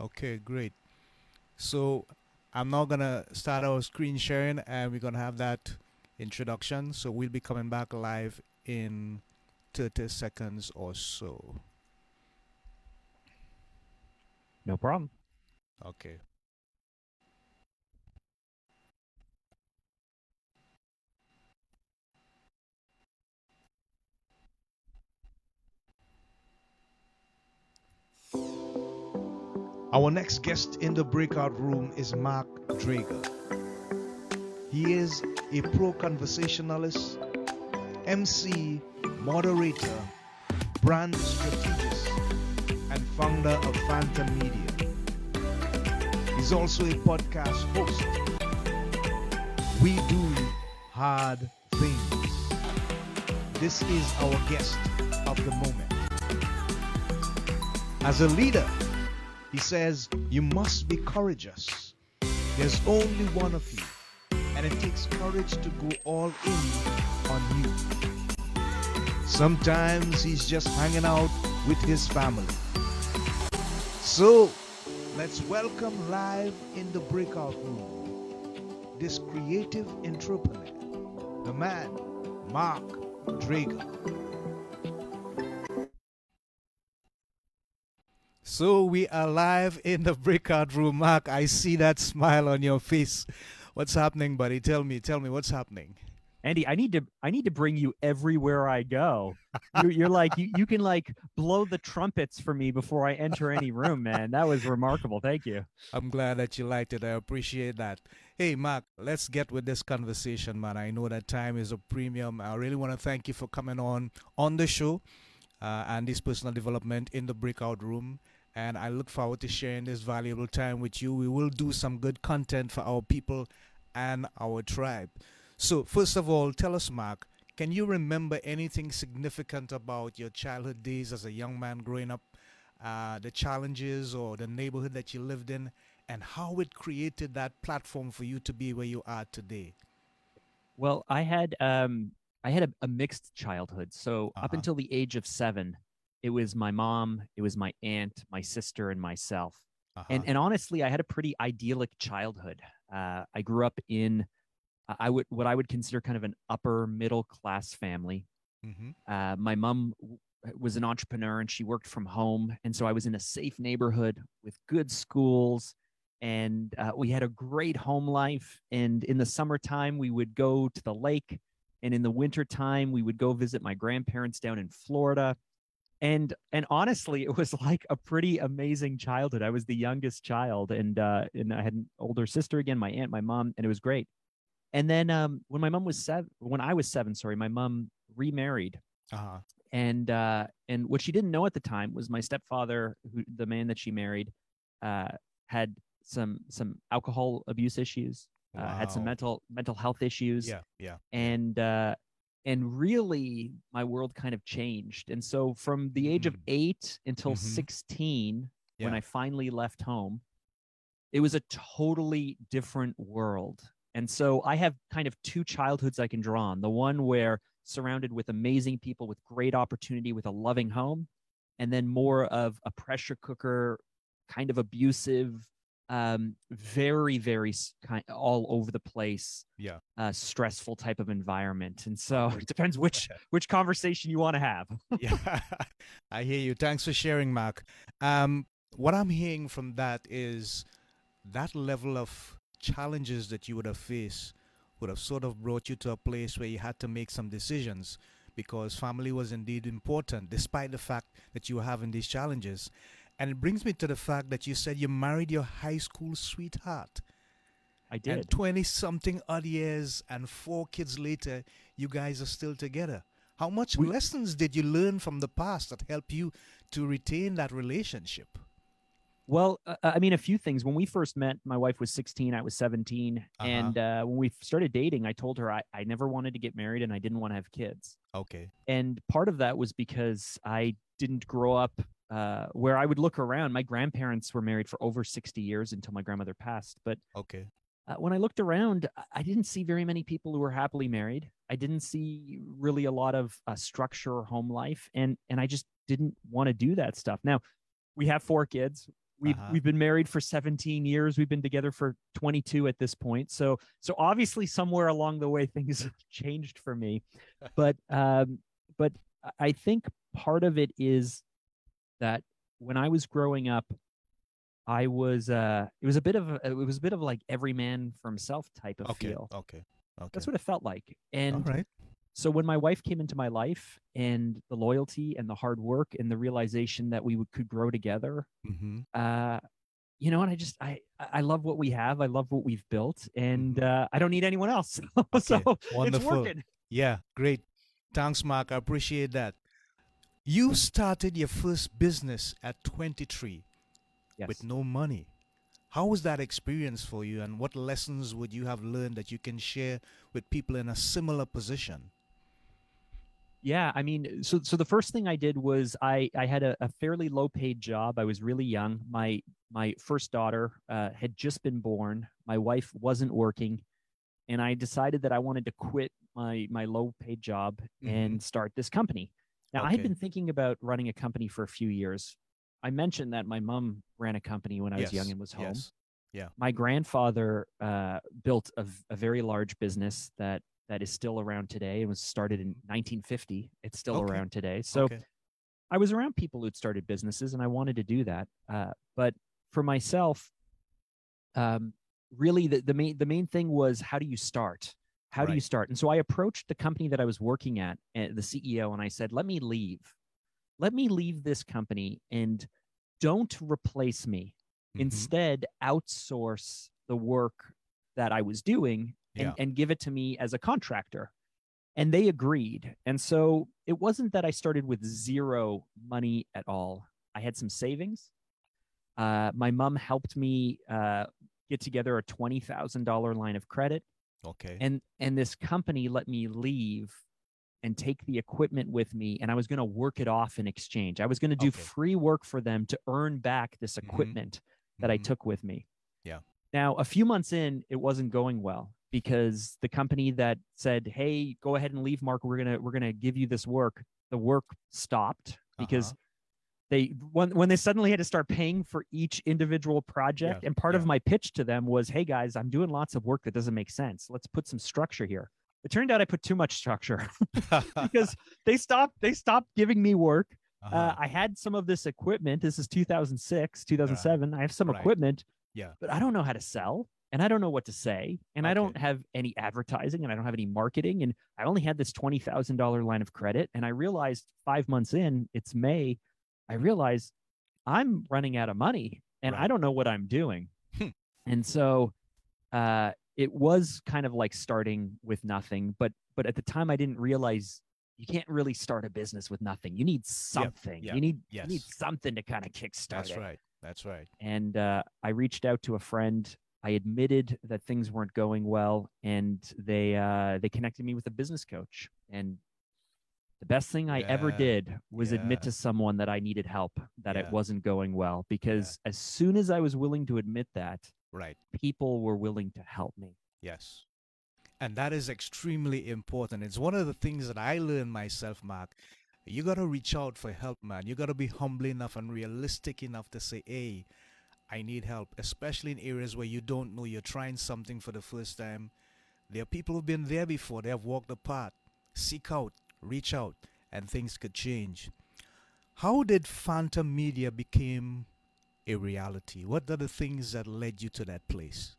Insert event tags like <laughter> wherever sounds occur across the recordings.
Okay, great. So I'm now gonna start our screen sharing, and we're gonna have that introduction. So we'll be coming back live in 30 seconds or so. No problem. Okay. Our next guest in the breakout room is Mark Drager. He is a pro conversationalist, MC, moderator, brand strategist, and founder of Phantom Media. He's also a podcast host. We do hard things. This is our guest of the moment. As a leader, he says, You must be courageous. There's only one of you, and it takes courage to go all in on you. Sometimes he's just hanging out with his family. So, let's welcome live in the breakout room this creative entrepreneur, the man, Mark Drager. So we are live in the breakout room. Mark, I see that smile on your face. What's happening, buddy? Tell me, tell me what's happening. Andy, I need to I need to bring you everywhere I go. You're, you're like you, you can like blow the trumpets for me before I enter any room, man. That was remarkable. Thank you. I'm glad that you liked it. I appreciate that. Hey, Mark, let's get with this conversation, man. I know that time is a premium. I really want to thank you for coming on on the show uh, and this personal development in the breakout room. And I look forward to sharing this valuable time with you. We will do some good content for our people and our tribe. So, first of all, tell us, Mark, can you remember anything significant about your childhood days as a young man growing up, uh, the challenges or the neighborhood that you lived in, and how it created that platform for you to be where you are today? Well, I had um, I had a, a mixed childhood. So Uh-huh. up until the age of seven, it was my mom, it was my aunt, my sister, and myself. Uh-huh. And and honestly, I had a pretty idyllic childhood. Uh, I grew up in I- I would what I would consider kind of an upper middle class family. Mhm. Uh, my mom w- was an entrepreneur and she worked from home, and so I was in a safe neighborhood with good schools, and uh, we had a great home life. And in the summertime, we would go to the lake, and in the wintertime, we would go visit my grandparents down in Florida. And and honestly, it was like a pretty amazing childhood. I was the youngest child, and uh, and I had an older sister again, my aunt, my mom, and it was great. And then um, when my mom was seven, when I was seven, sorry, my mom remarried Uh-huh. and uh and what she didn't know at the time was my stepfather who the man that she married uh had some some alcohol abuse issues uh, had some mental mental health issues Yeah, yeah. and uh and really my world kind of changed and so from the age of Mm. 8 until Mhm. 16 when i finally left home it was a totally different world and so i have kind of two childhoods i can draw on the one where surrounded with amazing people with great opportunity with a loving home and then more of a pressure cooker kind of abusive um very very kind all over the place Yeah. uh stressful type of environment and so it <laughs> depends <laughs> which which conversation you want to have <laughs> yeah, I hear you. Thanks for sharing, Mark. Um, what I'm hearing from that is that level of challenges that you would have faced would have sort of brought you to a place where you had to make some decisions because family was indeed important, despite the fact that you were having these challenges. And it brings me to the fact that you said you married your high school sweetheart. i did And 20 something odd years and four kids later, you guys are still together. How much We- lessons did you learn from the past that help you to retain that relationship? Well, uh, I mean, a few things. When we first met, my wife was 16, I was 17. Uh-huh. And uh, when we started dating, I told her I, I never wanted to get married and I didn't want to have kids. Okay. And part of that was because I didn't grow up uh, where I would look around. My grandparents were married for over 60 years until my grandmother passed. But Okay. uh, when I looked around, I- didn't see very many people who were happily married. I didn't see really a lot of uh, structure or home life, and and I just didn't want to do that stuff. Now, we have four kids. We've Uh-huh. we've been married for 17 years. We've been together for 22 at this point. So so obviously somewhere along the way <laughs> things have changed for me. <laughs> But um but I think part of it is that when I was growing up, I was uh it was a bit of a, it was a bit of like every man for himself type of Okay. feel. Okay. Okay. That's what it felt like. And All right. so when my wife came into my life and the loyalty and the hard work and the realization that we would, could grow together, Mm-hmm. uh, you know, and I just I I love what we have. I love what we've built, and uh, I don't need anyone else. <laughs> so it's Mm-hmm. working. Yeah, great. Thanks, Mark. I appreciate that. You started your first business at 23 Yes. with no money. How was that experience for you, and what lessons would you have learned that you can share with people in a similar position? Yeah, I mean, so so the first thing I did was I I had a, a fairly low paid job. I was really young. My my first daughter uh, had just been born. My wife wasn't working, and I decided that I wanted to quit my my low paid job and start this company. Now I had been thinking about running a company for a few years. I mentioned that my mom ran a company when I was young and was home Yes. my grandfather uh, built a very large business that that is still around today. It was started in 1950. It's still Okay. around today. So okay. I was around people who'd started businesses, and I wanted to do that. Uh, but for myself, um, really, the, the main the main thing was how do you start? How do you start? And so I approached the company that I was working at, uh, the CEO, and I said, "Let me leave. Let me leave this company, and don't replace me." Mhm. instead outsource the work that I was doing and, Yeah. and give it to me as a contractor. And they agreed. And so it wasn't that I started with zero money at all. I had some savings. Uh, my mom helped me uh, get together a $20,000 line of credit. Okay. And, and this company let me leave and take the equipment with me. And I was going to work it off in exchange. I was going to do Okay. free work for them to earn back this Mhm. equipment that I Mhm. took with me. Yeah. Now, a few months in, it wasn't going well because the company that said, "Hey, go ahead and leave, Mark. We're gonna we're gonna give you this work." The work stopped because Uh-huh. They when when they suddenly had to start paying for each individual project. Yeah, And part yeah. of my pitch to them was, "Hey guys, I'm doing lots of work that doesn't make sense. Let's put some structure here." It turned out I put too much structure <laughs> because <laughs> they stopped they stopped giving me work uh, Uh-huh. I had some of this equipment. This is 2006, 2007. I have some Right. equipment, yeah. but I don't know how to sell and I don't know what to say. And I don't have any advertising and I don't have any marketing. And I only had this $20,000 line of credit. And I realized five months in, it's May, I realized I'm running out of money and I don't know what I'm doing. Hmm. and so uh, it was kind of like starting with nothing. But but at the time, I didn't realize you can't really start a business with nothing. You need something. yeah, You need you need something to kind of kickstart That's it. right. That's right. And uh, I reached out to a friend. I admitted that things weren't going well, and they uh, they connected me with a business coach. And the best thing I ever did was admit to someone that I needed help, that it wasn't going well. Because as soon as I was willing to admit that, Right. people were willing to help me. Yes. And that is extremely important. It's one of the things that I learned myself, Mark. You got to reach out for help, man. You got to be humble enough and realistic enough to say, hey, I need help, especially in areas where you don't know you're trying something for the first time. There are people who've been there before, they have walked the path. Seek out, reach out, and things could change. How did Phantom Media become a reality? What are the things that led you to that place?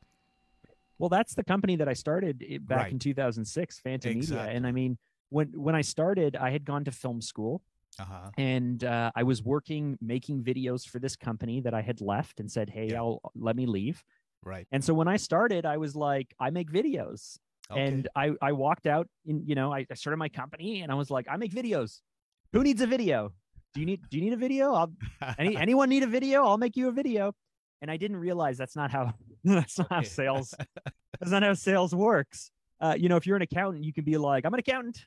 Well, that's the company that I started back Right. in 2006, Phantom Media. And I mean, when when I started, I had gone to film school Uh-huh. and uh, I was working making videos for this company that I had left and said, "Hey, Yeah. I'll let me leave." Right. And so when I started, I was like, "I make videos," Okay. and I I walked out in you know I, I started my company and I was like, "I make videos. Who needs a video? Do you need Do you need a video? I'll <laughs> any anyone need a video? I'll make you a video." And I didn't realize that's not how <laughs> that's not how sales <laughs> that's not how sales works. Uh, you know, if you're an accountant, you can be like, "I'm an accountant.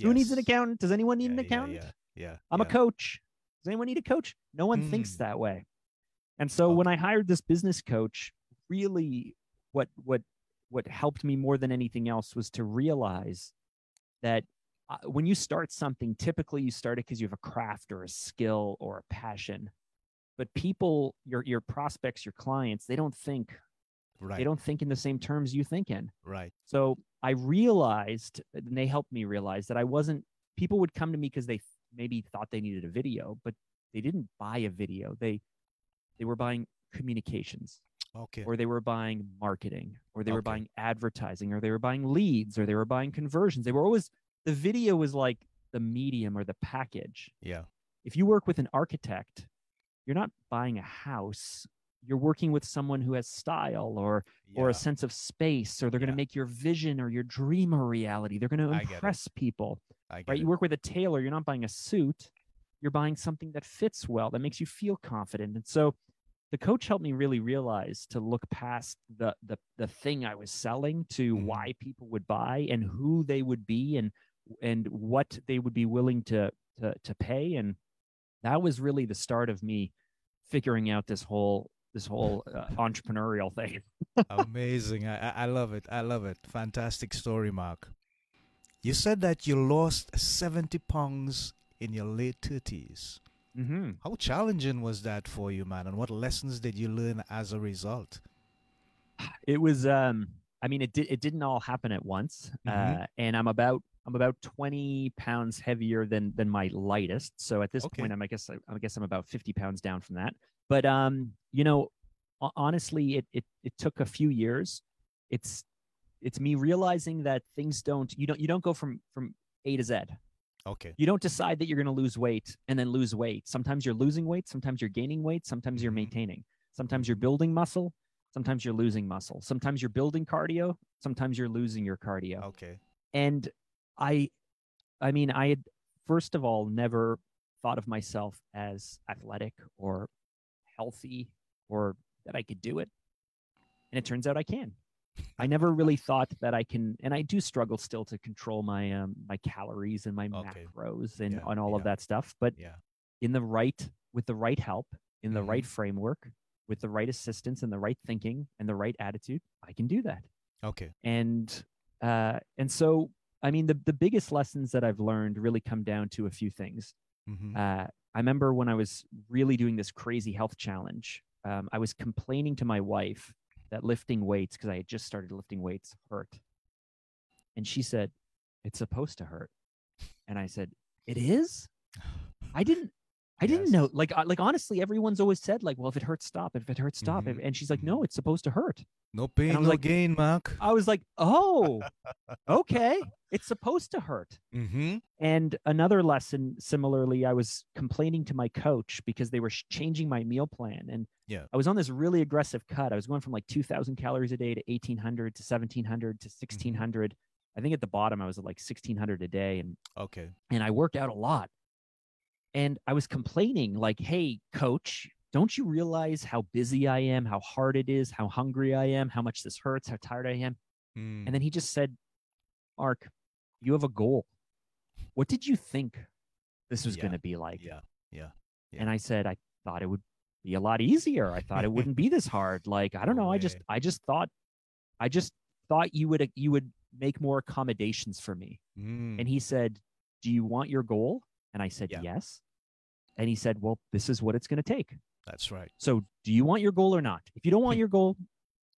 Who needs an accountant? Does anyone need Yeah, an accountant? Yeah. Yeah. I'm yeah. a coach. Does anyone need a coach? No one thinks Mm. that way. And so when I hired this business coach, really what what what helped me more than anything else was to realize that uh, when you start something, typically you start it because you have a craft or a skill or a passion. but people, your your prospects, your clients, they don't think Right. they don't think in the same terms you think in. right. So I realized, and they helped me realize that I wasn't. People would come to me because they maybe thought they needed a video, but they didn't buy a video. They they were buying communications, Okay. or they were buying marketing, or they were buying advertising, or they were buying leads, or they were buying conversions. They were always the video was like the medium or the package. Yeah. If you work with an architect, you're not buying a house. You're working with someone who has style or or a sense of space, or they're going to make your vision or your dream a reality. They're going to I get it. impress people, I get right? it. You work with a tailor, you're not buying a suit, you're buying something that fits well, that makes you feel confident. And so the coach helped me really realize to look past the the the thing I was selling to Mhm. why people would buy and who they would be and and what they would be willing to to to pay and that was really the start of me figuring out this whole this whole <laughs> uh, entrepreneurial thing. Amazing. I, I I love it. I love it. Fantastic story, Mark. You said that you lost 70 pounds in your late 30s. Mm-hmm. How challenging was that for you, man? And what lessons did you learn as a result? It was um I mean it did it didn't all happen at once. Mhm. Uh and I'm about I'm about 20 pounds heavier than than my lightest. So at this Okay. point I'm I guess I, I guess I'm about 50 pounds down from that. But um you know honestly it it it took a few years. It's it's me realizing that things don't you don't you don't go from from A to Z. Okay. You don't decide that you're going to lose weight and then lose weight. Sometimes you're losing weight, sometimes you're gaining weight, sometimes you're Mhm. maintaining. Sometimes you're building muscle, sometimes you're losing muscle. Sometimes you're building cardio, sometimes you're losing your cardio. Okay. And I I mean, I had first of all never thought of myself as athletic or healthy or that I could do it. And it turns out I can. I never really thought that I can, and I do struggle still to control my um, my calories and my Okay. macros and, Yeah, and all of that stuff. But Yeah. in the right, with the right help, in the right Mhm. framework, with the right assistance and the right thinking and the right attitude, I can do that. Okay. And uh, and so, I mean, the the biggest lessons that I've learned really come down to a few things. hmm Uh, I remember when I was really doing this crazy health challenge, um, I was complaining to my wife that lifting weights, because I had just started lifting weights, hurt. And she said, It's supposed to hurt. And I said, It is? I didn't. I didn't Yes. know. Like, like honestly, everyone's always said, like, well, if it hurts, stop. If it hurts, stop. Mhm, And she's like, no, it's supposed to hurt. No pain, no like- gain, Mark. I was like, oh, <laughs> okay, it's supposed to hurt. Mm-hmm. And another lesson, similarly, I was complaining to my coach because they were sh- changing my meal plan. And Yeah. I was on this really aggressive cut. I was going from like 2,000 calories a day to 1,800 to 1,700 to 1,600. I think at the bottom, I was at like 1,600 a day. And, Okay. and I worked out a lot. And I was complaining, like, hey, coach, don't you realize how busy I am, how hard it is, how hungry I am, how much this hurts, how tired I am? Mm. And then he just said, Mark, you have a goal. What did you think this was Yeah, going to be like? yeah. Yeah. And I said, I thought it would be a lot easier. I thought it <laughs> wouldn't be this hard. Like, I don't No know. I just. I just thought, I just thought you would, you would make more accommodations for me. Mm. And he said, Do you want your goal? And I said, Yeah. Yes. And he said, Well, this is what it's going to take. That's right. So, do you want your goal or not? If you don't want <laughs> your goal,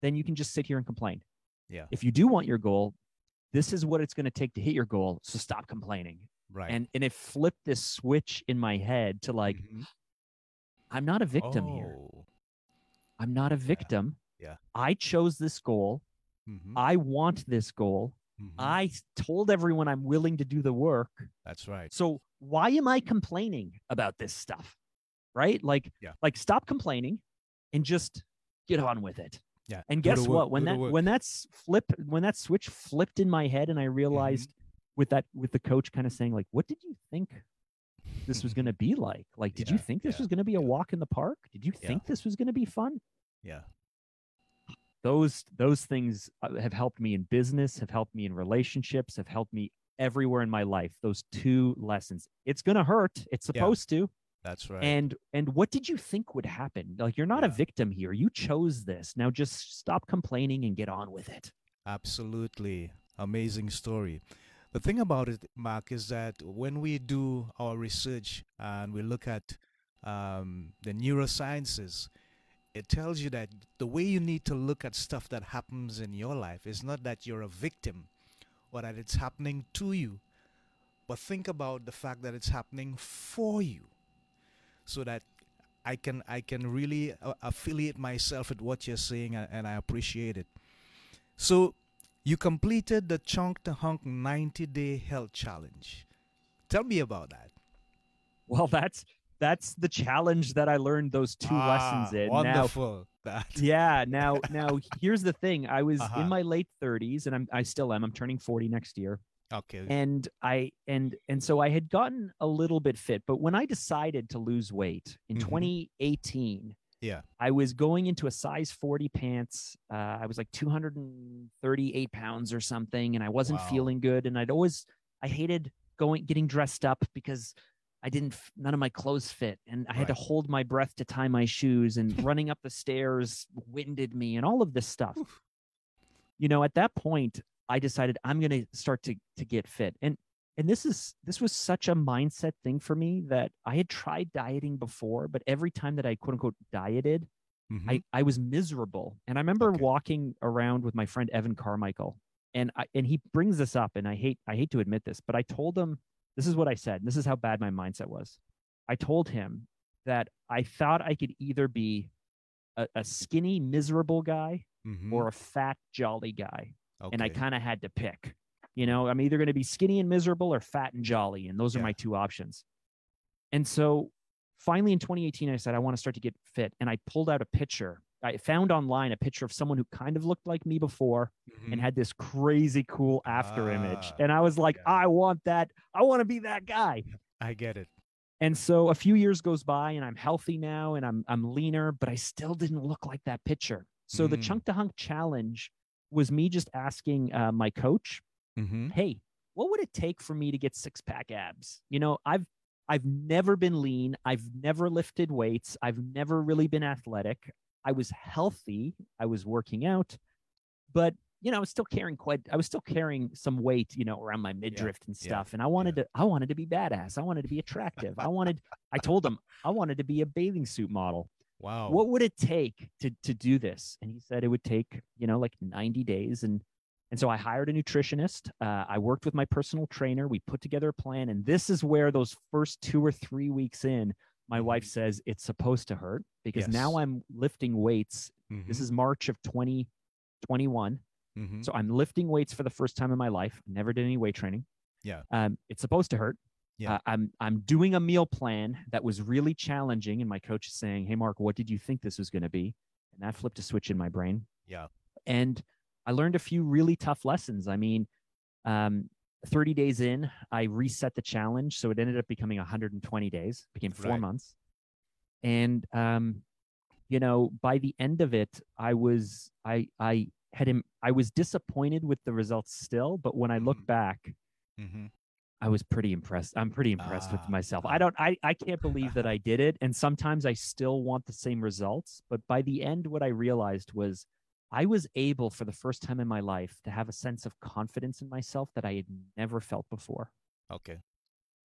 then you can just sit here and complain. Yeah. If you do want your goal, this is what it's going to take to hit your goal. So stop complaining. Right. And and it flipped this switch in my head to like, Mhm. I'm not a victim here. Oh. I'm not a victim. Yeah. I chose this goal. Mhm. I want this goal. Mhm. I told everyone I'm willing to do the work. That's right. So why am I complaining about this stuff? Right? Like, Yeah. like stop complaining and just get on with it. Yeah. And guess work, what? When that when that's flip when that switch flipped in my head and I realized Mm-hmm. with that with the coach kind of saying like, what did you think this was going <laughs> to be like? Like, did you think this yeah, was going to be a walk in the park? Did you Yeah. think this was going to be fun? Yeah. Those those things uh, have helped me in business, have helped me in relationships, have helped me everywhere in my life. Those two lessons. It's going to hurt. It's Yeah. supposed to. That's right. And and what did you think would happen? Like you're not a victim here. You chose this. Now just stop complaining and get on with it. Absolutely. Amazing story. The thing about it, Mark, is that when we do our research and we look at um, the neurosciences, it tells you that the way you need to look at stuff that happens in your life is not that you're a victim or that it's happening to you, but think about the fact that it's happening for you so that I can I can really uh, affiliate myself with what you're saying and, and I appreciate it. So you completed the Chunk to Hunk 90 day health challenge. Tell me about that. Well, that's that's the challenge that I learned those two ah, lessons in. Wonderful. Now, that. <laughs> yeah. Now, now here's the thing. I was uh-huh. in my late 30s, and I'm I still am. I'm turning 40 next year. Okay. And I and and so I had gotten a little bit fit, but when I decided to lose weight in mm-hmm. 2018, yeah, I was going into a size 40 pants. Uh, I was like 238 pounds or something, and I wasn't wow. feeling good. And I'd always I hated going getting dressed up because I didn't none of my clothes fit and I had to hold my breath to tie my shoes and <laughs> running up the stairs winded me and all of this stuff. Oof. You know, at that point I decided I'm going to start to to get fit. And and this is this was such a mindset thing for me that I had tried dieting before, but every time that I quote unquote dieted, mm-hmm. I I was miserable. And I remember okay. walking around with my friend Evan Carmichael and I, and he brings this up and I hate I hate to admit this, but I told him this is what I said. This is how bad my mindset was. I told him that I thought I could either be a, a skinny, miserable guy mm-hmm. or a fat, jolly guy. Okay. And I kind of had to pick. You know, I'm either going to be skinny and miserable or fat and jolly. And those yeah. are my two options. And so finally in 2018, I said, I want to start to get fit. And I pulled out a picture I found online a picture of someone who kind of looked like me before mm-hmm. and had this crazy cool after ah, image. And I was like, I want that. I want to be that guy. <laughs> I get it. And so a few years goes by and I'm healthy now and I'm I'm leaner, but I still didn't look like that picture. So mm. the chunk to hunk challenge was me just asking uh, my coach, mm-hmm. "Hey, what would it take for me to get six pack abs?" You know, I've I've never been lean. I've never lifted weights. I've never really been athletic. I was healthy. I was working out, but you know, I was still carrying quite. I was still carrying some weight, you know, around my midriff yeah, and stuff. Yeah, and I wanted yeah. to. I wanted to be badass. I wanted to be attractive. I wanted. I told him I wanted to be a bathing suit model. Wow. What would it take to to do this? And he said it would take, you know, like 90 days. And and so I hired a nutritionist. Uh, I worked with my personal trainer. We put together a plan. And this is where those first two or three weeks in, my mm-hmm. wife says it's supposed to hurt because yes. now I'm lifting weights. Mm-hmm. This is March of 2021. Mm-hmm. So I'm lifting weights for the first time in my life. Never did any weight training. Yeah. Um, it's supposed to hurt. Yeah. Uh, I'm I'm doing a meal plan that was really challenging, and my coach is saying, "Hey, Mark, what did you think this was going to be?" And that flipped a switch in my brain. Yeah. And I learned a few really tough lessons. I mean, um, 30 days in, I reset the challenge. So it ended up becoming 120 days, became four right. months. And, um, you know, by the end of it, I was, I, I had him, I was disappointed with the results still. But when I look mm-hmm. back, mm-hmm. I was pretty impressed. I'm pretty impressed with ah, myself. I don't, I, I can't believe that <laughs> I did it. And sometimes I still want the same results. But by the end, what I realized was I was able for the first time in my life to have a sense of confidence in myself that I had never felt before. Okay.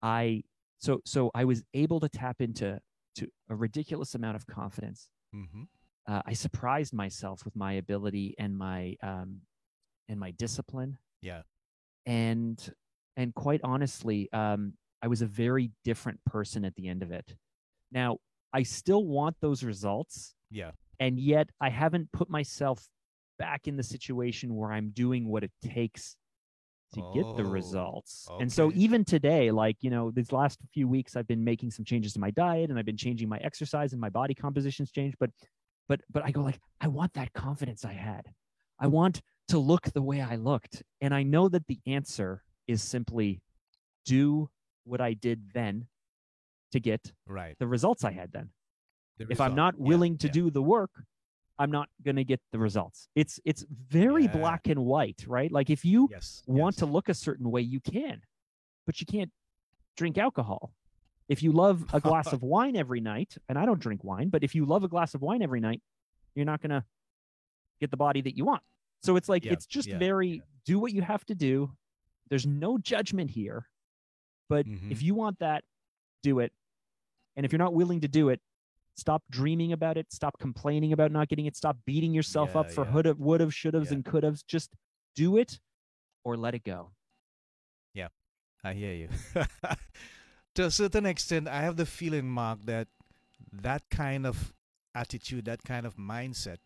I so so I was able to tap into to a ridiculous amount of confidence. Mm-hmm. Uh, I surprised myself with my ability and my um and my discipline. Yeah. And and quite honestly, um, I was a very different person at the end of it. Now, I still want those results. Yeah. And yet I haven't put myself back in the situation where I'm doing what it takes to oh, get the oh, results. Okay. And so even today, like, you know, these last few weeks I've been making some changes to my diet and I've been changing my exercise and my body composition's changed, but but but I go like, I want that confidence I had. I want to look the way I looked. And I know that the answer is simply do what I did then to get right the results I had then. The if result. I'm not willing yeah, to yeah. do the work, I'm not going to get the results. It's it's very yeah. black and white, right? Like if you yes, want yes. to look a certain way, you can, but you can't drink alcohol. If you love a glass of <laughs> wine every night, and I don't drink wine, but if you love a glass of wine every night, you're not going to get the body that you want. So it's like yeah, it's just yeah, very do what you have to do. There's no judgment here. But mm-hmm. if you want that, do it And if you're not willing to do it, stop dreaming about it. Stop complaining about not getting it. Stop beating yourself Yeah, up for yeah. would have, should have, Yeah. and could have. Just do it or let it go. Yeah, I hear you. <laughs> to a certain extent, I have the feeling, Mark, that that kind of attitude, that kind of mindset,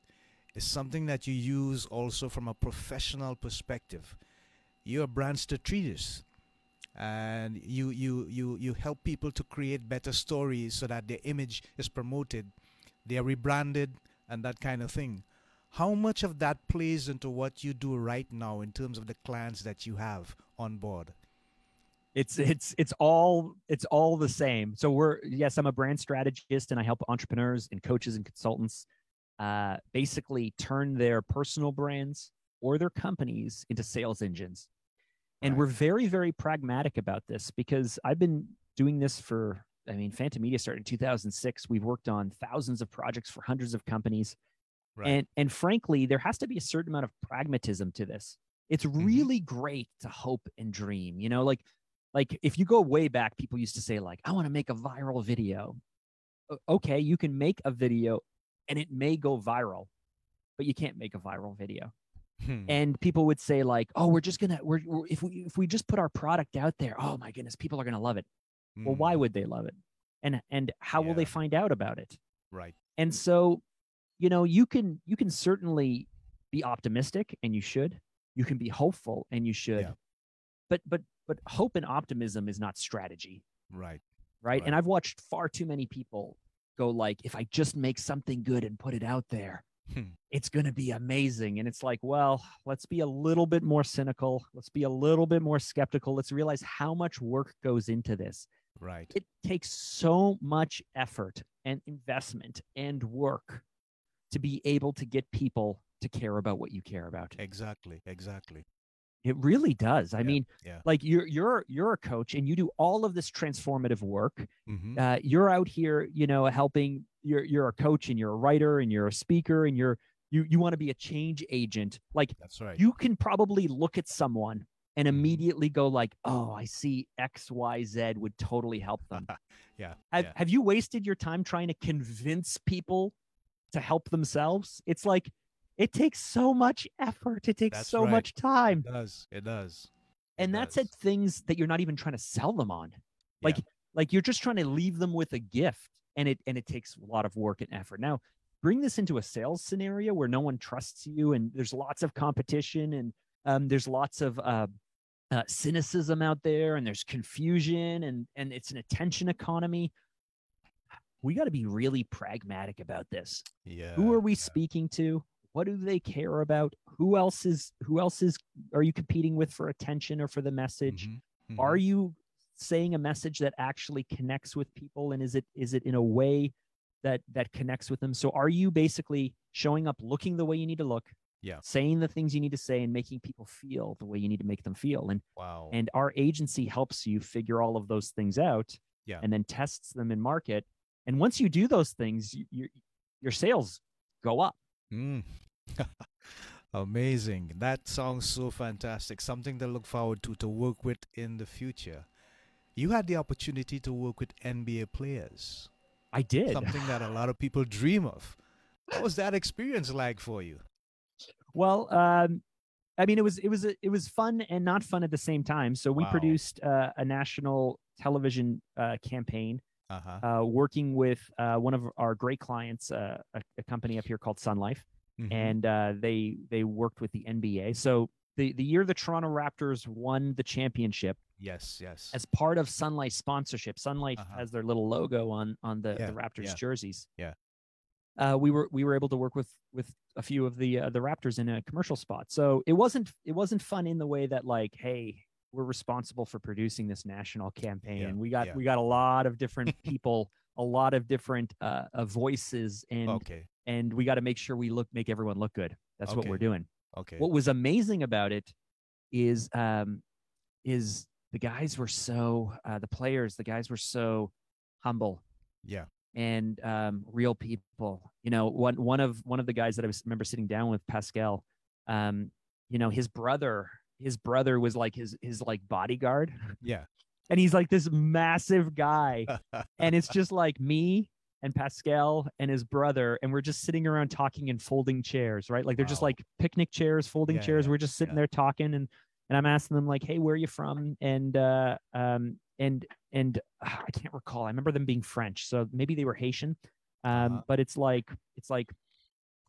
is something that you use also from a professional perspective. You're a brand strategist, and you you you you help people to create better stories so that their image is promoted, they are rebranded, and that kind of thing. How much of that plays into what you do right now in terms of the clients that you have on board? it's it's it's all it's all the same so we're yes i'm a brand strategist and i help entrepreneurs and coaches and consultants uh, basically turn their personal brands or their companies into sales engines and Right. we're very very pragmatic about this because i've been doing this for i mean phantom media started in 2006 we've worked on thousands of projects for hundreds of companies Right. and and frankly there has to be a certain amount of pragmatism to this it's Mm-hmm. really great to hope and dream you know like like if you go way back people used to say like i want to make a viral video okay you can make a video and it may go viral but you can't make a viral video Hmm. and people would say like oh we're just gonna we're, we're if we if we just put our product out there oh my goodness people are gonna love it well why Mm, would they love it and and how will they find out about it Right. and so, you know, you can you can certainly be optimistic and you should. You can be hopeful and you should. Yeah. But but but hope and optimism is not strategy, Right. right? And I've watched far too many people go like if I just make something good and put it out there, Hmm. it's going to be amazing. And it's like, well, let's be a little bit more cynical. Let's be a little bit more skeptical. Let's realize how much work goes into this Right. it takes so much effort and investment and work to be able to get people to care about what you care about. Exactly. Exactly. It really does. I Yeah, mean, yeah. like you're you're you're a coach and you do all of this transformative work. Mm-hmm. Uh, you're out here, you know, helping. You're you're a coach and you're a writer and you're a speaker and you're you you want to be a change agent. Like That's right. you can probably look at someone and Mhm. immediately go like, "Oh, I see X, Y, Z would totally help them." <laughs> yeah. Have, yeah. have you wasted your time trying to convince people to help themselves? It's like it takes so much effort. It takes That's so right. much time. It does. It does. And It that's does. at things that you're not even trying to sell them on. Like like you're just trying to leave them with a gift and it and it takes a lot of work and effort. Now, bring this into a sales scenario where no one trusts you and there's lots of competition and um, there's lots of uh, uh, cynicism out there and there's confusion and and it's an attention economy. We got to be really pragmatic about this. Yeah. Who are we yeah. speaking to? What do they care about? Who else is who else is are you competing with for attention or for the message? Mhm, are mhm. you saying a message that actually connects with people and is it is it in a way that that connects with them so are you basically showing up looking the way you need to look Yeah. saying the things you need to say and making people feel the way you need to make them feel and Wow. and our agency helps you figure all of those things out Yeah. and then tests them in market and once you do those things you, your your sales go up Mm. <laughs> Amazing. That sounds so fantastic. Something to look forward to to work with in the future. You had the opportunity to work with NBA players. i did Something that a lot of people dream of. What was that experience like for you? Well, um, I mean, it was it was it was fun and not fun at the same time. So we Wow. produced uh, a national television uh, campaign, Uh-huh. uh, working with uh, one of our great clients, uh, a, a company up here called Sun Life, Mhm. and uh, they they worked with the NBA. So the the year the Toronto Raptors won the championship, yes, yes. as part of Sun Life sponsorship, Sun Life Uh-huh. has their little logo on on the, Yeah, the Raptors yeah, jerseys. yeah. Uh, we were we were able to work with with a few of the uh, the Raptors in a commercial spot. So it wasn't it wasn't fun in the way that like, hey, we're responsible for producing this national campaign, Yeah, we got yeah. we got a lot of different <laughs> people, a lot of different uh, uh, voices, and okay. and we got to make sure we look make everyone look good. That's what we're doing. Okay. What was amazing about it is um is the guys were so uh, the players, the guys were so humble yeah. and um, real people. You know, one one of one of the guys that I was, remember sitting down with Pascal. Um, you know, his brother, his brother was like his his like bodyguard. <laughs> Yeah. and he's like this massive guy, and it's just like me and Pascal and his brother, and we're just sitting around talking in folding chairs, right? Like they're just like picnic chairs, folding Yeah, chairs. yeah, we're just sitting yeah. there talking, and and I'm asking them like, "Hey, where are you from?" And uh, um, and and uh, <sighs> I can't recall. I remember them being French, so maybe they were Haitian. Um, Uh-huh. but it's like it's like,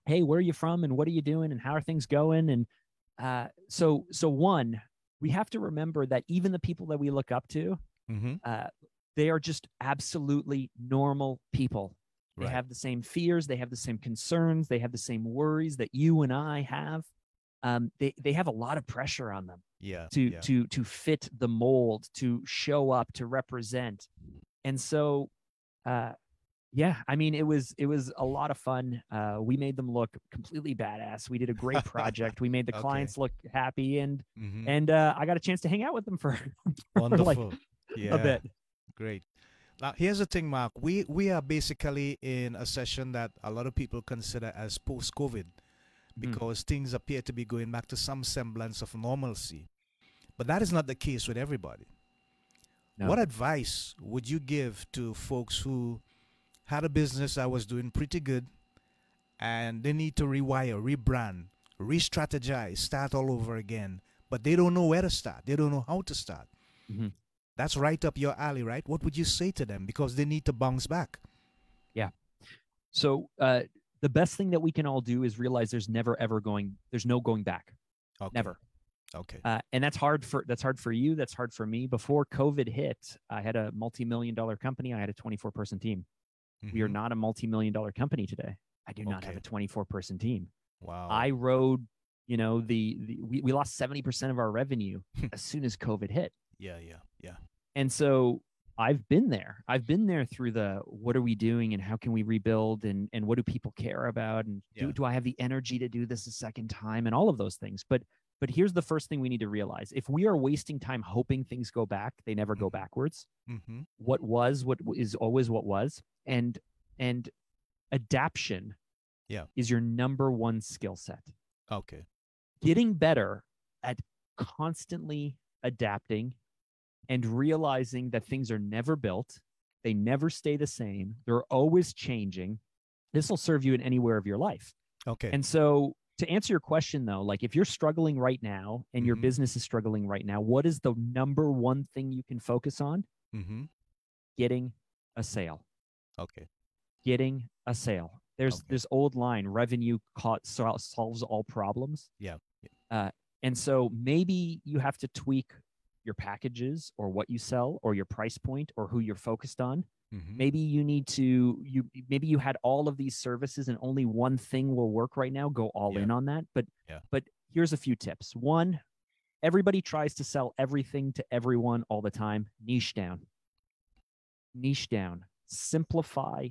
"Hey, where are you from? And what are you doing? And how are things going?" And uh, so so one, we have to remember that even the people that we look up to, mm-hmm. uh, they are just absolutely normal people. They Right. have the same fears, they have the same concerns, they have the same worries that you and I have. Um, they they have a lot of pressure on them Yeah. to yeah. to to fit the mold, to show up, to represent. And so uh yeah, I mean it was it was a lot of fun. Uh we made them look completely badass. We did a great project. we made the <laughs> Okay. clients look happy and Mhm. and uh I got a chance to hang out with them for, <laughs> for Wonderful. like yeah. a bit. Great. Now, here's the thing, Mark. We we are basically in a session that a lot of people consider as post-COVID, Mm. because things appear to be going back to some semblance of normalcy. But that is not the case with everybody. No. What advice would you give to folks who had a business that was doing pretty good, and they need to rewire, rebrand, re-strategize, start all over again, but they don't know where to start. They don't know how to start. Mhm. That's right up your alley, right? What would you say to them because they need to bounce back? Yeah. So uh, the best thing that we can all do is realize there's never ever going there's no going back Okay. never Okay. uh, and that's hard for that's hard for you that's hard for me before covid hit i had a multi-million dollar company i had a 24 person team we are Mhm. not a multi-million dollar company today i do not have a 24 person team Wow. i rode you know the, the we, we lost 70% of our revenue <laughs> as soon as covid hit yeah, yeah, yeah. and so I've been there. I've been there through the what are we doing and how can we rebuild and and what do people care about and do, do I have the energy to do this a second time and all of those things. But but here's the first thing we need to realize. If we are wasting time hoping things go back, they never go Mhm. backwards. Mm-hmm. What was what is always what was and and adaption Yeah. is your number one skill set Okay. getting better at constantly adapting and realizing that things are never built, they never stay the same, they're always changing. This will serve you in anywhere of your life. Okay. And so, to answer your question though, like if you're struggling right now and your Mhm. business is struggling right now, what is the number one thing you can focus on? mm-hmm. Getting a sale. Okay. Getting a sale. There's Okay. this old line revenue co- sol- solves all problems. Yeah. Uh, and so maybe you have to tweak your packages or what you sell or your price point or who you're focused on. Mm-hmm. Maybe you need to you maybe you had all of these services and only one thing will work right now. Go all Yeah. in on that. But Yeah. but here's a few tips. One, everybody tries to sell everything to everyone all the time. Niche down. Niche down. Simplify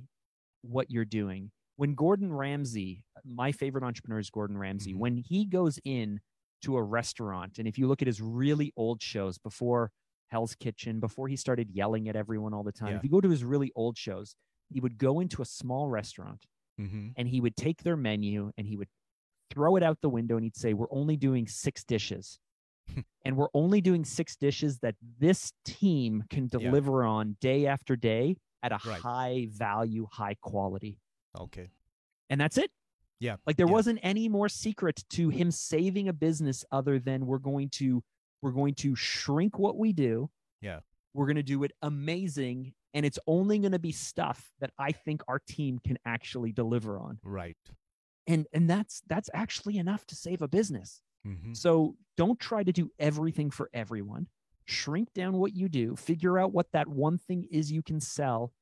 what you're doing. When Gordon Ramsay, my favorite entrepreneur is Gordon Ramsay, Mhm. when he goes in to a restaurant, and if you look at his really old shows before Hell's Kitchen, before he started yelling at everyone all the time, Yeah. if you go to his really old shows, he would go into a small restaurant Mm-hmm. and he would take their menu and he would throw it out the window and he'd say, We're only doing six dishes. <laughs> and we're only doing six dishes that this team can Yeah. deliver on day after day at a Right. high value, high quality. Okay. And that's it. Yeah. Like there yeah. wasn't any more secret to him saving a business other than we're going to we're going to shrink what we do. Yeah. We're going to do it amazing and it's only going to be stuff that I think our team can actually deliver on. Right. And and that's that's actually enough to save a business. Mm-hmm. So don't try to do everything for everyone. Shrink down what you do, figure out what that one thing is you can sell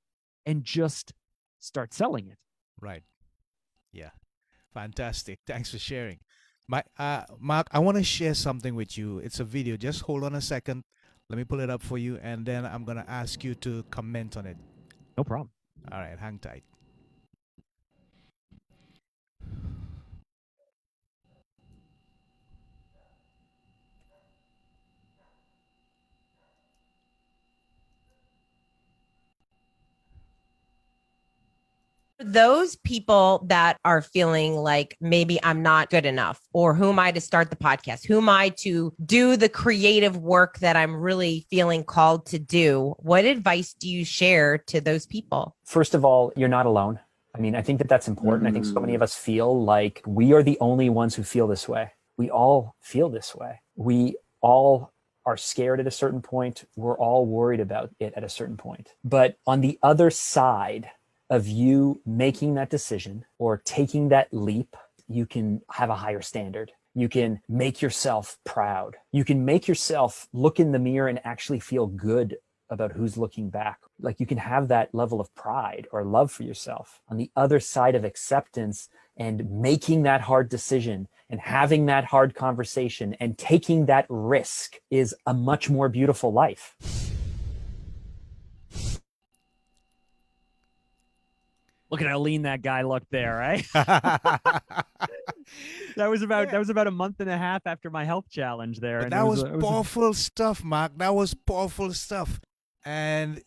and just start selling it. Right. Yeah. Fantastic. Thanks for sharing. My uh Mark, I want to share something with you. It's a video. Just hold on a second. Let me pull it up for you and then I'm going to ask you to comment on it. No problem. All right, hang tight. Those people that are feeling like maybe I'm not good enough, or who am I to start the podcast? Who am I to do the creative work that I'm really feeling called to do? What advice do you share to those people? First of all, you're not alone. I mean, I think that that's important. Mm-hmm. I think so many of us feel like we are the only ones who feel this way. We all feel this way. We all are scared at a certain point. We're all worried about it at a certain point. But on the other side of you making that decision or taking that leap, you can have a higher standard. You can make yourself proud. You can make yourself look in the mirror and actually feel good about who's looking back. Like you can have that level of pride or love for yourself. On the other side of acceptance and making that hard decision and having that hard conversation and taking that risk is a much more beautiful life. Look at how lean that guy looked there, right? <laughs> that was about that was about a month and a half after my health challenge there. that was, was, powerful was... stuff, Mark. That was powerful stuff. And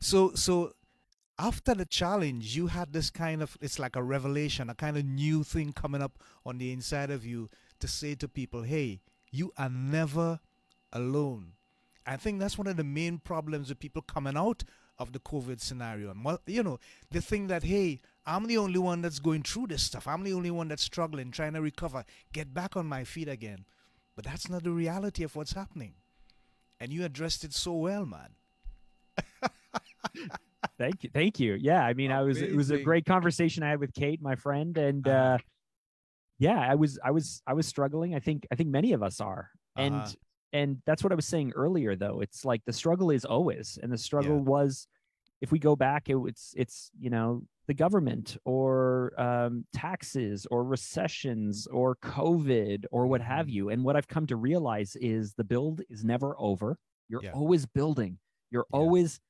so so after the challenge, you had this kind of it's like a revelation, a kind of new thing coming up on the inside of you to say to people, hey, you are never alone. I think that's one of the main problems with people coming out of the COVID scenario. And, you know, the thing that, hey, I'm the only one that's going through this stuff. I'm the only one that's struggling, trying to recover, get back on my feet again. But that's not the reality of what's happening. And you addressed it so well, man. <laughs> thank you. Thank you. Yeah. I mean, Amazing. I was, it was a great conversation I had with Kate, my friend. And, uh-huh. uh, yeah, I was, I was, I was struggling. I think, I think many of us are. Uh-huh. And, and that's what I was saying earlier, though. It's like the struggle is always, and the struggle yeah. was, if we go back, it, it's it's you know the government or um, taxes or recessions or COVID or what have mm-hmm. you. And what I've come to realize is the build is never over. You're yeah. always building. You're yeah. always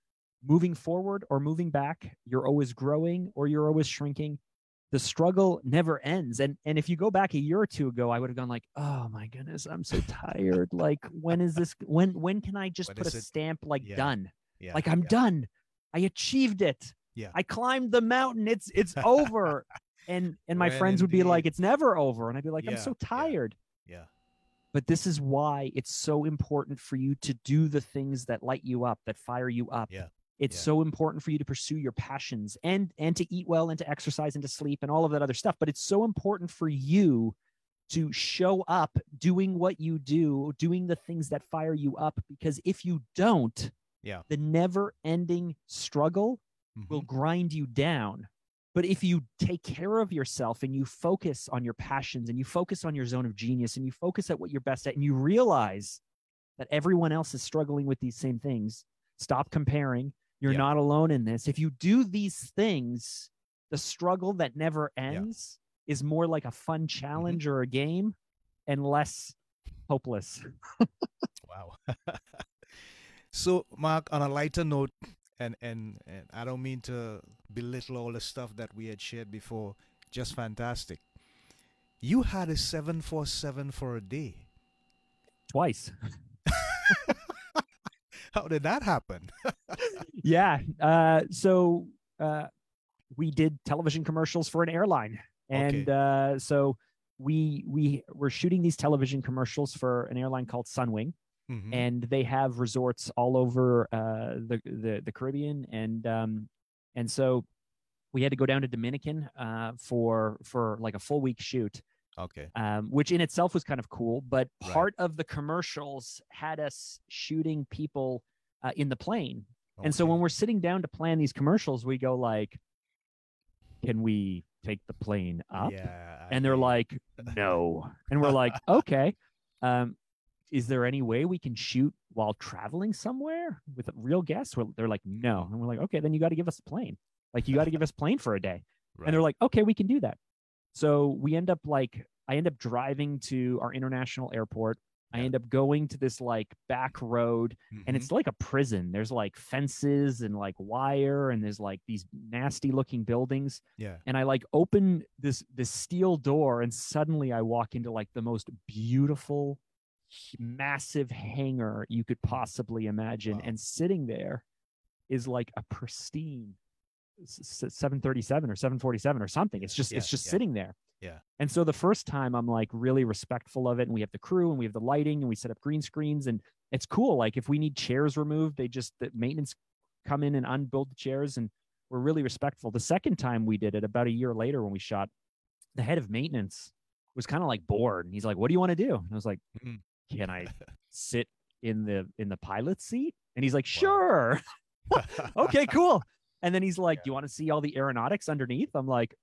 moving forward or moving back. You're always growing or you're always shrinking the struggle never ends. And and if you go back a year or two ago, I would have gone like, oh my goodness, I'm so tired. like when is this when when can I just put a it? stamp like yeah. done? Like I'm done. I achieved it. Yeah. I climbed the mountain. It's it's <laughs> over. and and my when friends would be like, it's never over. And I'd be like, I'm so tired. yeah. But this is why it's so important for you to do the things that light you up, that fire you up. Yeah it's yeah. so important for you to pursue your passions and and to eat well and to exercise and to sleep and all of that other stuff but it's so important for you to show up doing what you do doing the things that fire you up because if you don't yeah the never ending struggle mm-hmm. will grind you down but if you take care of yourself and you focus on your passions and you focus on your zone of genius and you focus at what you're best at and you realize that everyone else is struggling with these same things stop comparing you're not alone in this. If you do these things, the struggle that never ends is more like a fun mm-hmm. challenge mm-hmm. or a game and less hopeless. <laughs> wow. <laughs> so, Mark, on a lighter note, and, and, and I don't mean to belittle all the stuff that we had shared before, just fantastic. You had a 747 for a day. Twice. <laughs> How did that happen? <laughs> yeah. Uh, so uh, we did television commercials for an airline, and okay. uh, so we we were shooting these television commercials for an airline called Sunwing. Mm-hmm. And they have resorts all over uh, the, the the Caribbean, and um, and so we had to go down to Dominican uh, for for like a full week shoot. Okay. Um, which in itself was kind of cool, but part right. of the commercials had us shooting people uh, in the plane. Okay. And so when we're sitting down to plan these commercials, we go like, "Can we take the plane up?" Yeah, and they're like, "No," and we're like, <laughs> "Okay." Um, is there any way we can shoot while traveling somewhere with real guests? Where They're like, no. And we're like, okay, then you got to give us a plane. Like, you got to give us a plane for a day. Right. And they're like, okay, we can do that. So we end up like, I end up driving to our international airport. I end up going to this like back road mm-hmm. and it's like a prison. There's like fences and like wire and there's like these nasty looking buildings. Yeah. And I like open this this steel door and suddenly I walk into like the most beautiful massive hangar you could possibly imagine wow. and sitting there is like a pristine 737 or 747 or something. It's just Yeah, it's just yeah. sitting there. Yeah. And so the first time I'm like really respectful of it, and we have the crew and we have the lighting and we set up green screens and it's cool. Like if we need chairs removed, they just the maintenance come in and unbuild the chairs and we're really respectful. The second time we did it, about a year later when we shot, the head of maintenance was kind of like bored and he's like, "What do you want to do?" And I was like, Mm. "Can I <laughs> sit in the in the pilot seat?" And he's like, Wow. <laughs> "Sure." okay, cool. And then he's like, Yeah. "Do you want to see all the aeronautics underneath?" I'm like,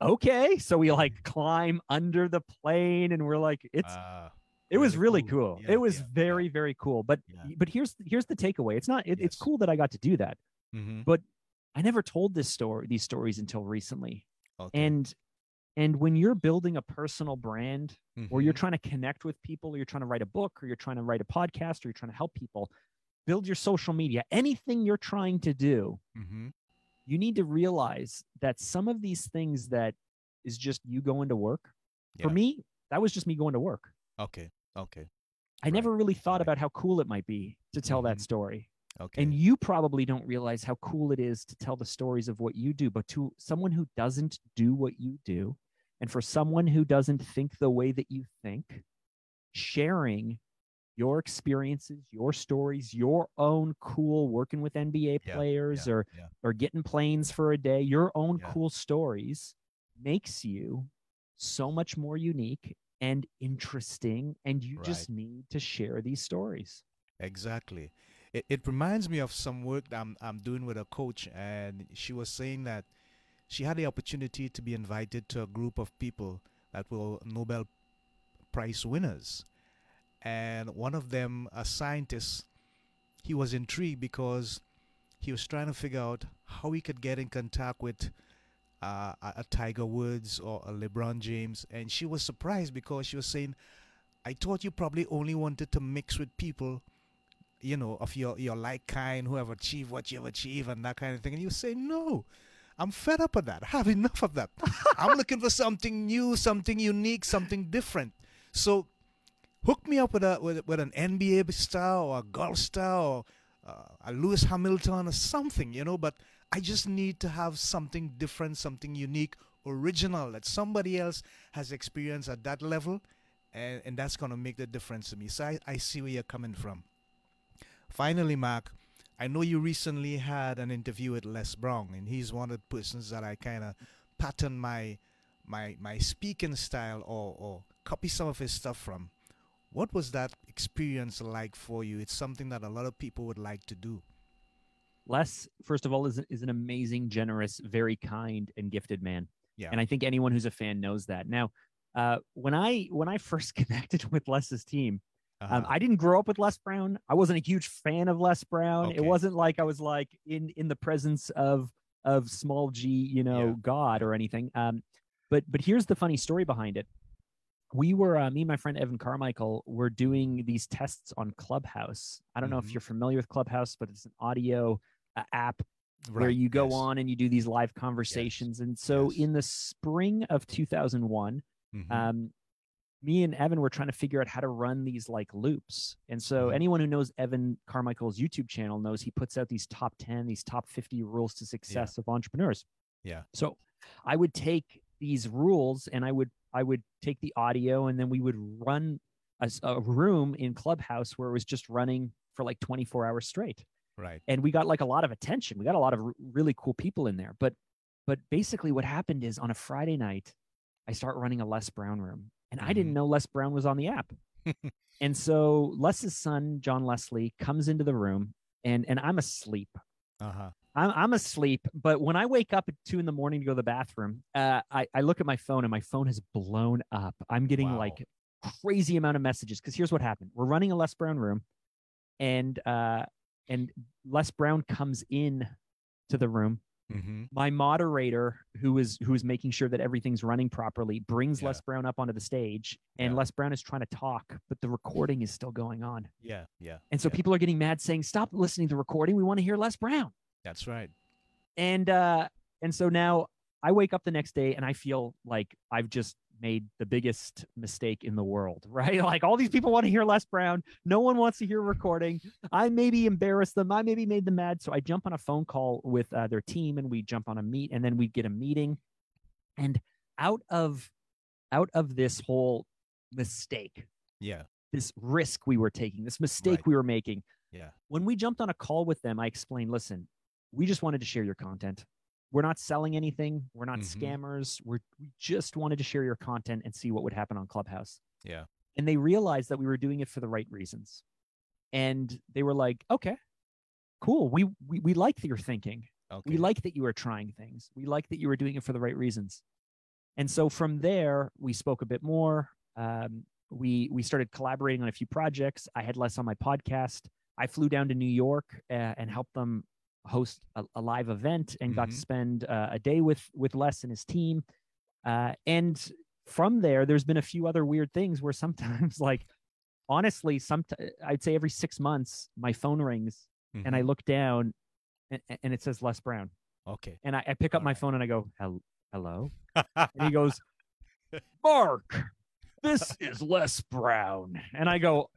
"Okay." So we like <laughs> climb under the plane, and we're like, "It's Ah, it was really cool. cool. Yeah, it was yeah, very very cool." But but here's here's the takeaway. It's not. It, It's cool that I got to do that. mhm, I never told this story these stories until recently. okay, And and when you're building a personal brand, or you're mhm, trying to connect with people, or you're trying to write a book, or you're trying to write a podcast, or you're trying to help people, build your social media. Anything you're trying to do, mhm, you need to realize that some of these things that is just you going to work. For me, that was just me going to work. okay, okay, I Right, never really thought right. about how cool it might be to tell that Mhm. story. okay, And you probably don't realize how cool it is to tell the stories of what you do. But to someone who doesn't do what you do, and for someone who doesn't think the way that you think, sharing your experiences, your stories, your own cool working with NBA Yeah, players yeah, or yeah. or getting planes for a day, your own cool stories makes you so much more unique and interesting. And you just need to share these stories. Exactly. It, it reminds me of some work that I'm, I'm doing with a coach, and she was saying that she had the opportunity to be invited to a group of people that were Nobel Prize winners. And one of them, a scientist, he was intrigued because he was trying to figure out how he could get in contact with uh, a, Tiger Woods or a LeBron James. And she was surprised because she was saying, I thought you probably only wanted to mix with people you know, of your your like kind who have achieved what you've achieved and that kind of thing. And you say, no, I'm fed up of that. I have <laughs> enough of that. I'm looking for something new, something unique, something different. So hook me up with a with, with an NBA star or a golf star or uh, a Lewis Hamilton or something, you know. But I just need to have something different, something unique, original that somebody else has experienced at that level, and, and that's gonna make the difference to me. So I, I see where you're coming from. Finally, Mark, I know you recently had an interview with Les Brown, and he's one of the persons that I kind of pattern my my my speaking style or or copy some of his stuff from. What was that experience like for you? It's something that a lot of people would like to do. Les, first of all, is, is an amazing, generous, very kind, and gifted man. Yeah. And I think anyone who's a fan knows that. Now, uh, when I when I <laughs> first connected with Les's team, um, Uh-huh. I didn't grow up with Les Brown. I wasn't a huge fan of Les Brown. It wasn't like I was like in in the presence of of small G, you know, Yeah. God or anything. Um, but but here's the funny story behind it. We were uh, me and my friend Evan Carmichael were doing these tests on Clubhouse. I don't know if Mhm. you're familiar with Clubhouse, but it's an audio uh, app where you go yes. on and you do these live conversations. And so yes. in the spring of 2001, Mhm. um, me and Evan were trying to figure out how to run these like loops. And so Mhm. anyone who knows Evan Carmichael's YouTube channel knows he puts out these top 10, these top 50 rules to success of entrepreneurs. Yeah. So I would take these rules and I would I would take the audio and then we would run a room in Clubhouse where it was just running for like 24 hours straight right. and we got like a lot of attention. We got a lot of r- really cool people in there. But but basically, what happened is on a Friday night, I start running a Les Brown room, and I didn't Mhm. know Les Brown was on the app. <laughs> and so Les's son, John Leslie, comes into the room, and and I'm asleep. Uh huh. I'm, I'm asleep, but when I wake up at two in the morning to go to the bathroom, uh, I, I look at my phone and my phone has blown up. I'm getting Wow. like crazy amount of messages because here's what happened: we're running a Les Brown room, and uh, and Les Brown comes in to the room. Mm-hmm. My moderator, who is who is making sure that everything's running properly, brings Yeah. Les Brown up onto the stage, and Yeah. Les Brown is trying to talk, but the recording is still going on. Yeah. Yeah. And so yeah. people are getting mad, saying, "Stop listening to the recording. We want to hear Les Brown." That's right. and uh and so now i wake up the next day and i feel like i've just made the biggest mistake in the world, <laughs> right? Like all these people want to hear Les Brown. No one wants to hear recording. I maybe embarrassed them. I maybe made them mad. So I jump on a phone call with uh, their team and we jump on a meet and then we get a meeting. And out of out of this whole mistake, Yeah. this risk we were taking, this mistake Right. we were making, Yeah. when we jumped on a call with them, I explained, listen, we just wanted to share your content. We're not selling anything. We're not Mhm. scammers. We're, we just wanted to share your content and see what would happen on Clubhouse. Yeah. And they realized that we were doing it for the right reasons. And they were like, okay, cool. We, we, we like your thinking. Okay. We like that you are trying things. We like that you were doing it for the right reasons. And so from there, we spoke a bit more. Um, we we started collaborating on a few projects. I had Les on my podcast. I flew down to New York uh, and helped them host a, a live event and got to Mhm. spend uh, a day with with Les and his team. Uh, and from there, there's been a few other weird things where <laughs> sometimes, like honestly, some I'd say every six months, my phone rings and I Mhm. look down and, and it says Les Brown. Okay. And I, I pick up my Alright. phone and I go, "Hel- hello? <laughs> And he goes, Mark, this is Les Brown. And I go,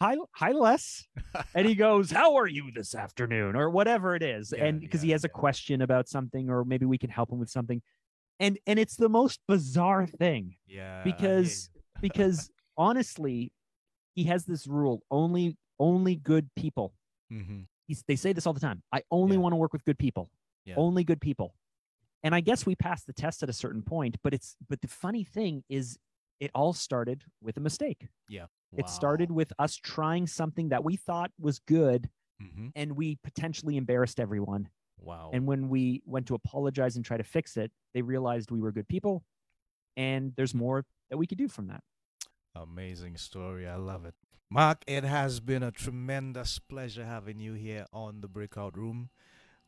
hi, hi, Les. And he goes, how are you this afternoon? Or whatever it is. Yeah, and because yeah, he has a question about something, or maybe we can help him with something. And and it's the most bizarre thing yeah. Because <laughs> because honestly, he has this rule: only only good people. Mhm. He's, they say this all the time. I only Yeah. want to work with good people. Yeah. Only good people. And I guess we passed the test at a certain point, but it's but the funny thing is it all started with a mistake. Yeah. It started with us trying something that we thought was good Mhm. and we potentially embarrassed everyone. Wow. And when we went to apologize and try to fix it, they realized we were good people and there's more that we could do from that. Amazing story. I love it. Mark, it has been a tremendous pleasure having you here on the breakout room.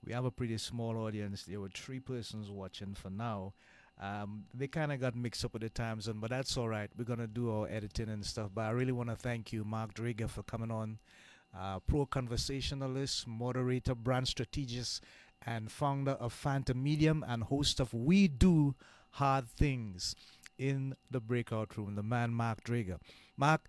We have a pretty small audience. There were three persons watching for now. Um, they kind of got mixed up with the time zone, but that's all right. We're going to do our editing and stuff. But I really want to thank you, Mark Drager, for coming on. Uh, pro conversationalist, moderator, brand strategist, and founder of Phantom Media and host of We Do Hard Things in the breakout room, the man Mark Drager. Mark,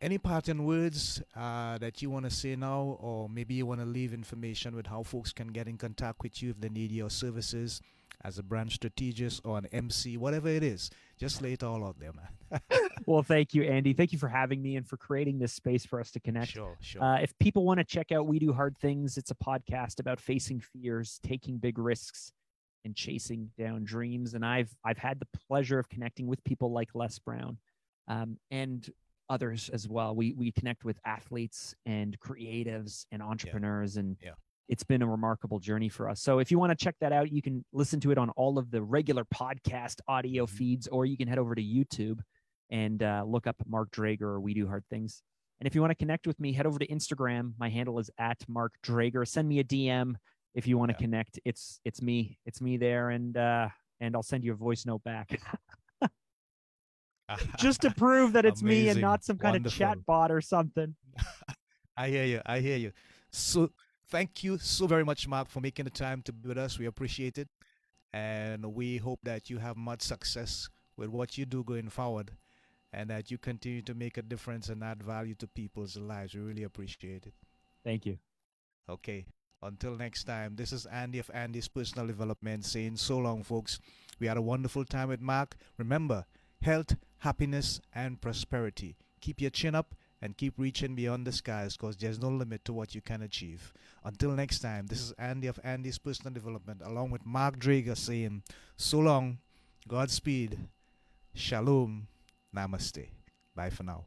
any parting words uh, that you want to say now, or maybe you want to leave information with how folks can get in contact with you if they need your services as a brand strategist or an MC, whatever it is. Just lay it all out there, man. <laughs> Well, thank you, Andy. Thank you for having me and for creating this space for us to connect. Sure, sure. Uh, if people want to check out We Do Hard Things, it's a podcast about facing fears, taking big risks, and chasing down dreams. And I've I've had the pleasure of connecting with people like Les Brown um, and others as well. We we connect with athletes and creatives and entrepreneurs, and Yeah. It's been a remarkable journey for us. So if you want to check that out, you can listen to it on all of the regular podcast audio Mhm. feeds, or you can head over to YouTube and uh, look up Mark Drager or We Do Hard Things. And if you want to connect with me, head over to Instagram. My handle is at Mark Drager. Send me a DM if you want to connect. It's it's me. It's me there, and uh, and I'll send you a voice note back <laughs> just to prove that it's me and not some kind of Wonderful. chat bot or something. <laughs> I hear you. I hear you. So thank you so very much, Mark, for making the time to be with us. We appreciate it. And we hope that you have much success with what you do going forward and that you continue to make a difference and add value to people's lives. We really appreciate it. Thank you. Okay. Until next time, this is Andy of Andy's Personal Development saying so long, folks. We had a wonderful time with Mark. Remember, health, happiness, and prosperity. Keep your chin up and keep reaching beyond the skies because there's no limit to what you can achieve. Until next time, this is Andy of Andy's Personal Development along with Mark Drager saying so long, Godspeed, Shalom, Namaste. Bye for now.